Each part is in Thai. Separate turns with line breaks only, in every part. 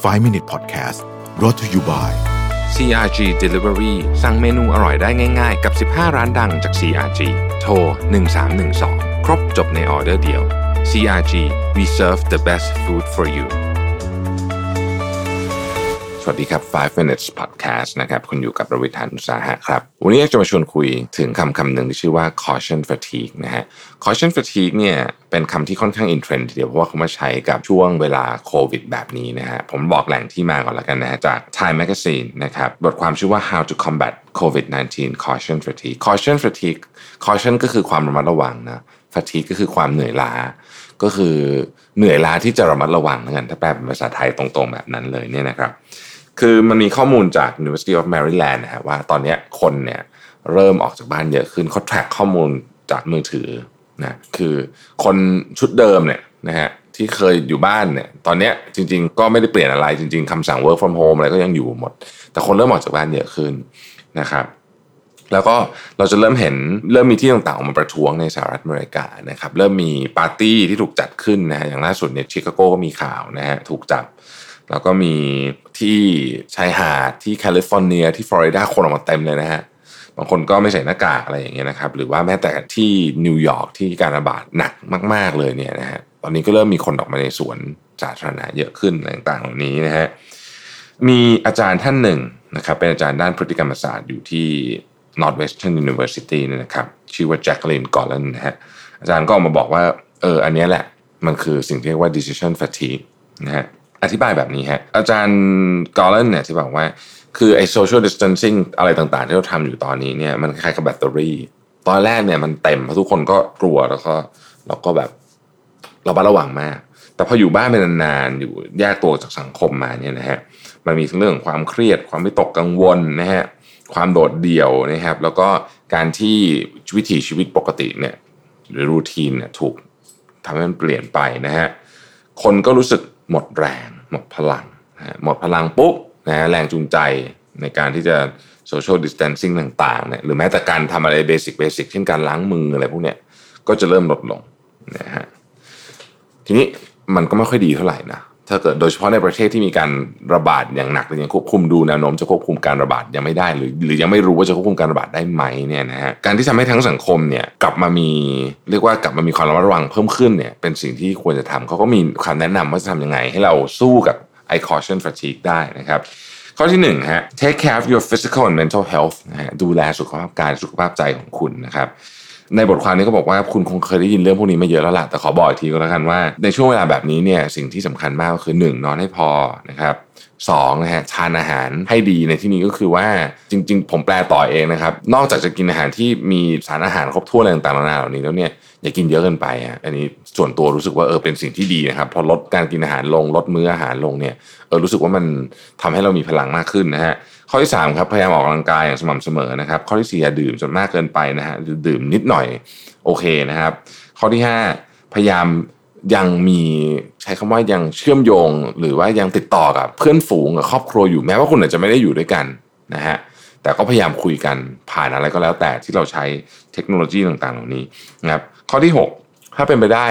5 Minute Podcast brought to you by
CRG Delivery สั่งเมนูอร่อยได้ง่าย ๆ กับ 15 ร้านดังจาก CRG โทร 1312 ครบจบในออเดอร์เดียว CRG we serve the best food for you สวัสดีครับ 5 minutes podcast นะครับคุณอยู่กับประวิทยานุสาหะครับ วันนี้จะมาชวนคุยถึงคำคำหนึ่งที่ชื่อว่า caution fatigue นะฮะ caution fatigue เนี่ยเป็นคำที่ค่อนข้างอินเทรนด์ทีเดียวเพราะว่าเขามาใช้กับช่วงเวลาโควิดแบบนี้นะฮะ ผมบอกแหล่งที่มาก่อนแล้วกันนะฮะจาก Time Magazine นะครับ บทความชื่อว่า how to combat COVID-19 caution fatigue caution fatigue caution ก็คือความระมัดระวังนะ fatigue ก็คือความเหนื่อยล้า ก็คือเหนื่อยล้าที่จะระมัดระวังนะกันถ้าแปลเป็นภาษาไทยตรงๆแบบนั้นเลยเนี่ยนะครับ คือมันมีข้อมูลจาก University of Maryland นะฮะว่าตอนนี้คนเนี่ยเริ่มออกจากบ้านเยอะขึ้นเขาแทร็กข้อมูลจากมือถือนะคือคนชุดเดิมเนี่ยนะฮะที่เคยอยู่บ้านเนี่ยตอนนี้จริง ๆ ก็ไม่ได้เปลี่ยนอะไรจริง ๆคำสั่ง work from home อะไรก็ยังอยู่หมด แต่คนเริ่มออกจากบ้านเยอะขึ้นนะครับแล้วก็เราจะเริ่มเห็นเริ่มมีที่ต่างๆออกมาประท้วงในสหรัฐอเมริกานะครับเริ่มมีปาร์ตี้ที่ถูกจัดขึ้นนะฮะอย่างล่าสุดเนี่ยชิคาโกก็มีข่าวนะฮะถูกจับ แล้วก็มีที่ชายหาดที่แคลิฟอร์เนียที่ฟลอริดาคนออกมาเต็มเลยนะฮะบางคนก็ไม่ใส่หน้ากากอะไรอย่างเงี้ยนะครับ หรือว่าแม้แต่ที่นิวยอร์กที่การระบาดหนักมาก ๆเลยเนี่ยนะฮะตอนนี้ก็เริ่มมีคนออกมาในสวนสาธารณะเยอะขึ้นต่างๆ เหล่านี้นะฮะมีอาจารย์ท่านหนึ่งนะครับ เป็นอาจารย์ด้านพฤติกรรมศาสตร์อยู่ที่ Northwestern University นี่นะครับ ชื่อว่าแจ็คลินกอลเลนนะฮะอาจารย์ก็ออกมาบอกว่าเอออันนี้แหละ มันคือสิ่งที่เรียกว่า decision fatigue นะฮะ อธิบายแบบนี้ฮะอาจารย์กอลเลนเนี่ยที่บอกว่าคือไอ้ social distancing อะไรต่างๆ ที่เราทำอยู่ตอนนี้เนี่ยมันคล้ายกับแบตเตอรี่ ตอนแรกเนี่ยมันเต็มเพราะทุกคนก็กลัวแล้วก็เราก็แบบเราบัดระวังมาก แต่พออยู่บ้านเป็นนานๆอยู่แยกตัวจากสังคมมาเนี่ยนะฮะมันมีทั้งเรื่องของความเครียดความไม่ตกกังวลนะฮะความโดดเดี่ยวนะครับ แล้วก็การที่วิถีชีวิตปกติเนี่ยหรือ routine เนี่ยถูกทำให้มันเปลี่ยนไปนะฮะ คนก็รู้สึกหมดแรง หมดพลัง หมดพลังปุ๊บนะฮะแรงจูงใจในการที่จะ social distancing ต่างๆเนี่ยหรือแม้แต่การทำอะไร basic basic เช่นการล้างมืออะไรพวกเนี้ยก็จะเริ่มลดลงนะฮะทีนี้มันก็ไม่ค่อยดีเท่าไหร่นะ ถ้าเกิดโดยเฉพาะในประเทศที่มีการระบาดอย่างหนักหรือยังควบคุมดูแนวโน้มจะควบคุมการระบาดยังไม่ได้ หรือหรือยังไม่รู้ว่าจะควบคุมการระบาดได้ไหมเนี่ยนะฮะการที่ทำให้ทั้งสังคมเนี่ยกลับมามีเรียกว่ากลับมามีความระมัดระวังเพิ่มขึ้นเนี่ยเป็นสิ่งที่ควรจะทำเขาก็มีคำแนะนำว่าจะทำยังไง ให้เราสู้กับไอ caution fatigue ได้นะครับข้อที่หนึ่งฮะ take care of your physical and mental health นะฮะดูแลสุขภาพกายสุขภาพใจของคุณนะครับ ในบทความนี้ก็บอกว่าคุณคงเคยได้ยินเรื่องพวกนี้มาเยอะแล้วล่ะแต่ขอบอกอีกทีก็แล้วกันว่า ในช่วงเวลาแบบนี้เนี่ยสิ่งที่สำคัญมากก็คือ1นอนให้พอนะครับ สองนะฮะทานอาหารให้ดีในที่นี้ก็คือว่าจริง ๆ ผมแปลต่อเองนะครับ นอกจากจะกินอาหารที่มีสารอาหารครบถ้วนอะไรต่างๆนานาเหล่านี้แล้วเนี่ยอย่ากินเยอะเกินไปอะอันนี้ส่วนตัวรู้สึกว่าเออเป็นสิ่งที่ดีนะครับพอลดการกินอาหารลงลดมื้ออาหารลงเนี่ยเออรู้สึกว่ามันทำให้เรามีพลังมากขึ้นนะฮะข้อที่3ครับพยายามออกกำลังกายอย่างสม่ำเสมอนะครับข้อที่4อย่าดื่มจนมากเกินไปนะฮะดื่มนิดหน่อยโอเคนะครับ ข้อที่ 5 พยายาม ยังมีใช้คำว่ายังเชื่อมโยง หรือว่ายังติดต่อกับเพื่อนฝูงกับครอบครัวอยู่แม้ว่าคุณอาจจะไม่ได้อยู่ด้วยกันนะฮะแต่ก็พยายามคุยกันผ่านอะไรก็แล้วแต่ที่เราใช้เทคโนโลยีต่างๆ เหล่านี้นะครับข้อที่ 6 ถ้าเป็นไปได้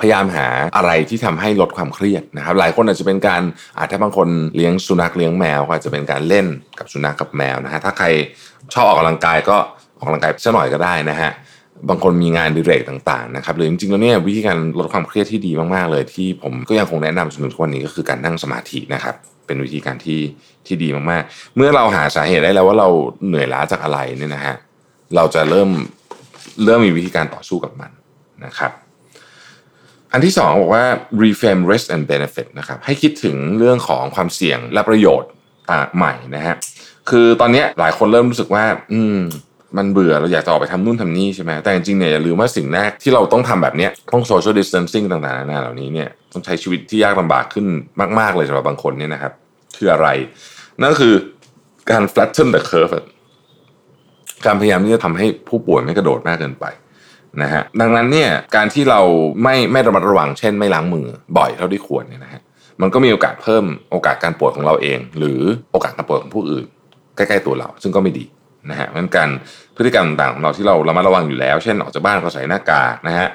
พยายามหาอะไรที่ทำให้ลดความเครียดนะครับ หลายคนอาจจะเป็นการอาจถ้าบางคนเลี้ยงสุนัขเลี้ยงแมวก็อาจจะเป็นการเล่นกับสุนัขกับแมวนะฮะถ้าใครชอบออกกำลังกายก็ออกกำลังกายสักหน่อยก็ได้นะฮะ บางคนมีงานดิเรกต่างๆนะครับหรือจริงๆแล้วเนี่ยวิธีการลดความเครียดที่ดีมากๆเลย ที่ผมก็ยังคงแนะนำจนถึงทุกวันนี้ก็คือการนั่งสมาธินะครับเป็นวิธีการที่ที่ดีมากๆ เมื่อเราหาสาเหตุได้แล้วว่าเราเหนื่อยล้าจากอะไรเนี่ยนะฮะเราจะเริ่มเริ่มมีวิธีการต่อสู้กับมันนะครับอันที่สองบอกว่า reframe risk and benefit นะครับให้คิดถึงเรื่องของความเสี่ยงและประโยชน์ใหม่นะฮะคือตอนนี้หลายคนเริ่มรู้สึกว่า อืม มันเบื่อเราอยากจะออกไปทำนู่นทำนี่ใช่ไหมแต่จริงๆเนี่ยอย่าลืมว่าสิ่งแรกที่เราต้องทำแบบนี้ต้อง social distancing ต่างๆนานาเหล่านี้เนี่ยต้องใช้ชีวิตที่ยากลำบากขึ้นมาก ๆเลยสำหรับบางคนเนี่ยนะครับ คืออะไร นั่นคือการ flatten the curve การพยายามที่จะทำให้ผู้ป่วยไม่กระโดดมากเกินไปนะฮะดังนั้นเนี่ยการที่เราไม่ไม่ระมัดระวังเช่น ไม่ล้างมือบ่อยเท่าที่ควรเนี่ยนะฮะมันก็มีโอกาสเพิ่มโอกาสการป่วยของเราเอง หรือโอกาสการป่วยของผู้อื่น ใกล้ ๆ ตัวเรา ซึ่งก็ไม่ดี นะฮะเพราะฉะนั้นการพฤติกรรมต่างๆของเราที่เราระมัดระวังอยู่แล้ว เช่นออกจากบ้านก็ใส่หน้ากากนะฮะ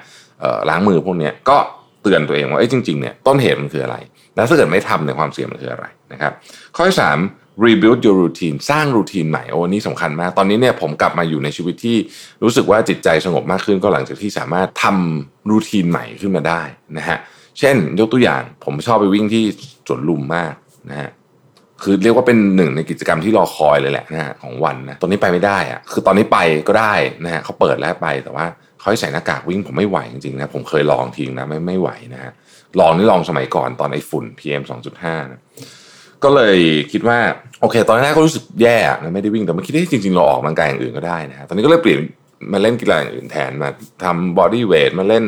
ล้างมือพวกนี้ก็เตือนตัวเองว่าเอ้จริงๆเนี่ยต้นเหตุมันคืออะไร แล้วถ้าเกิดไม่ทำเนี่ยความเสี่ยงมันคืออะไรนะครับข้อที่สาม rebuild your routine สร้างรูทีนใหม่โอ้นี่สำคัญมาก ตอนนี้เนี่ยผมกลับมาอยู่ในชีวิตที่รู้สึกว่าจิตใจสงบมากขึ้นก็หลังจากที่สามารถทำรูทีนใหม่ขึ้นมาได้นะฮะเช่นยกตัวอย่างผมชอบไปวิ่งที่สวนลุมมากนะฮะ คือเรียกว่าเป็นหนึ่งในกิจกรรมที่รอคอยเลยแหละนะฮะของวันนะตอนนี้ไปไม่ได้อะคือตอนนี้ไปก็ได้นะฮะเขาเปิดแล้วไปแต่ว่าเขาให้ใส่หน้ากากวิ่งผมไม่ไหวจริงๆนะผมเคยลองทิ้งนะไม่ไม่ไหวนะฮะลองนี่ลองสมัยก่อนตอนไอ้ฝุ่น PM 2.5นะก็เลยคิดว่าโอเค ตอนแรกก็รู้สึกแย่นะไม่ได้วิ่งแต่มาคิดว่าจริงๆเราออกกำลังกายอย่างอื่นก็ได้นะฮะตอนนี้ก็เลยเปลี่ยนมาเล่นกีฬาอย่างอื่นแทนมาทำบอดี้เวทมาเล่น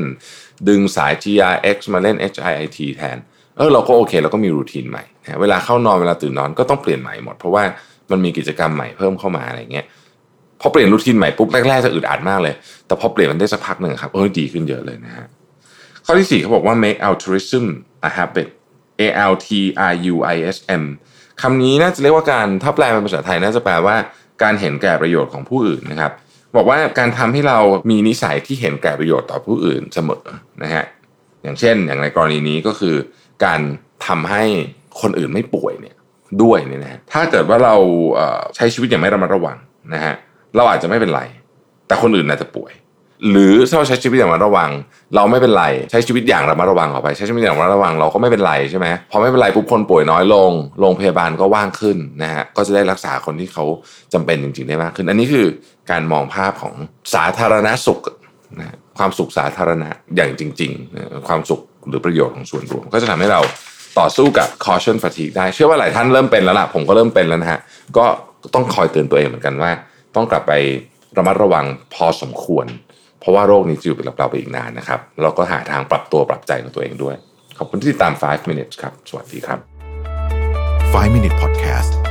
ดึงสาย GRX มาเล่น HIIT แทน เออเราก็โอเคเราก็มีรูทีนใหม่นะเวลาเข้านอนเวลาตื่นนอนก็ต้องเปลี่ยนใหม่หมด เพราะว่ามันมีกิจกรรมใหม่เพิ่มเข้ามาอะไรเงี้ยพอเปลี่ยนรูทีนใหม่ปุ๊บแรกๆจะอึดอัดมากเลย แต่พอเปลี่ยนมันได้สักพักหนึ่งครับเออดีขึ้นเยอะเลยนะฮะข้อที่สี่เขาบอกว่า make altruism a habit A L T R U I S M คำนี้น่าจะเรียกว่าการถ้าแปลเป็นภาษาไทยน่าจะแปลว่าการเห็นแก่ประโยชน์ของผู้อื่นนะครับ บอกว่าการทำให้เรามีนิสัยที่เห็นแก่ประโยชน์ต่อผู้อื่นเสมอนะฮะอย่างเช่น อย่างในกรณีนี้ก็คือ การทำให้คนอื่นไม่ป่วยเนี่ยด้วยเนี่ยนะฮะถ้าเกิดว่าเราใช้ชีวิตอย่างไม่ระมัดระวังนะฮะเราอาจจะไม่เป็นไร แต่คนอื่นอาจจะป่วย หรือถ้าเราใช้ชีวิตอย่างระมัดระวัง เราไม่เป็นไรใช้ชีวิตอย่างระมัดระวังออกไป ใช้ชีวิตอย่างระมัดระวังเราก็ไม่เป็นไรใช่ไหมพอไม่เป็นไรปุ๊บคนป่วยน้อยลงโรงพยาบาลก็ว่างขึ้นนะฮะก็จะได้รักษาคนที่เขาจำเป็นจริง ๆได้มากขึ้น อันนี้คือการมองภาพของสาธารณสุขนะความสุขสาธารณะอย่างจริงๆ ความสุข หรือประโยชน์ของส่วนรวม ก็จะทำให้เราต่อสู้กับ caution fatigue ได้ เชื่อว่าหลายท่านเริ่มเป็นแล้วล่ะ ผมก็เริ่มเป็นแล้วนะฮะ ก็ต้องคอยเตือนตัวเองเหมือนกันว่า ต้องกลับไประมัดระวังพอสมควร เพราะว่าโรคนี้จะอยู่กับเราไปอีกนานนะครับ เราก็หาทางปรับตัวปรับใจของตัวเองด้วย ขอบคุณที่ติดตาม 5 minutes ครับ สวัสดีครับ
5 Minute Podcast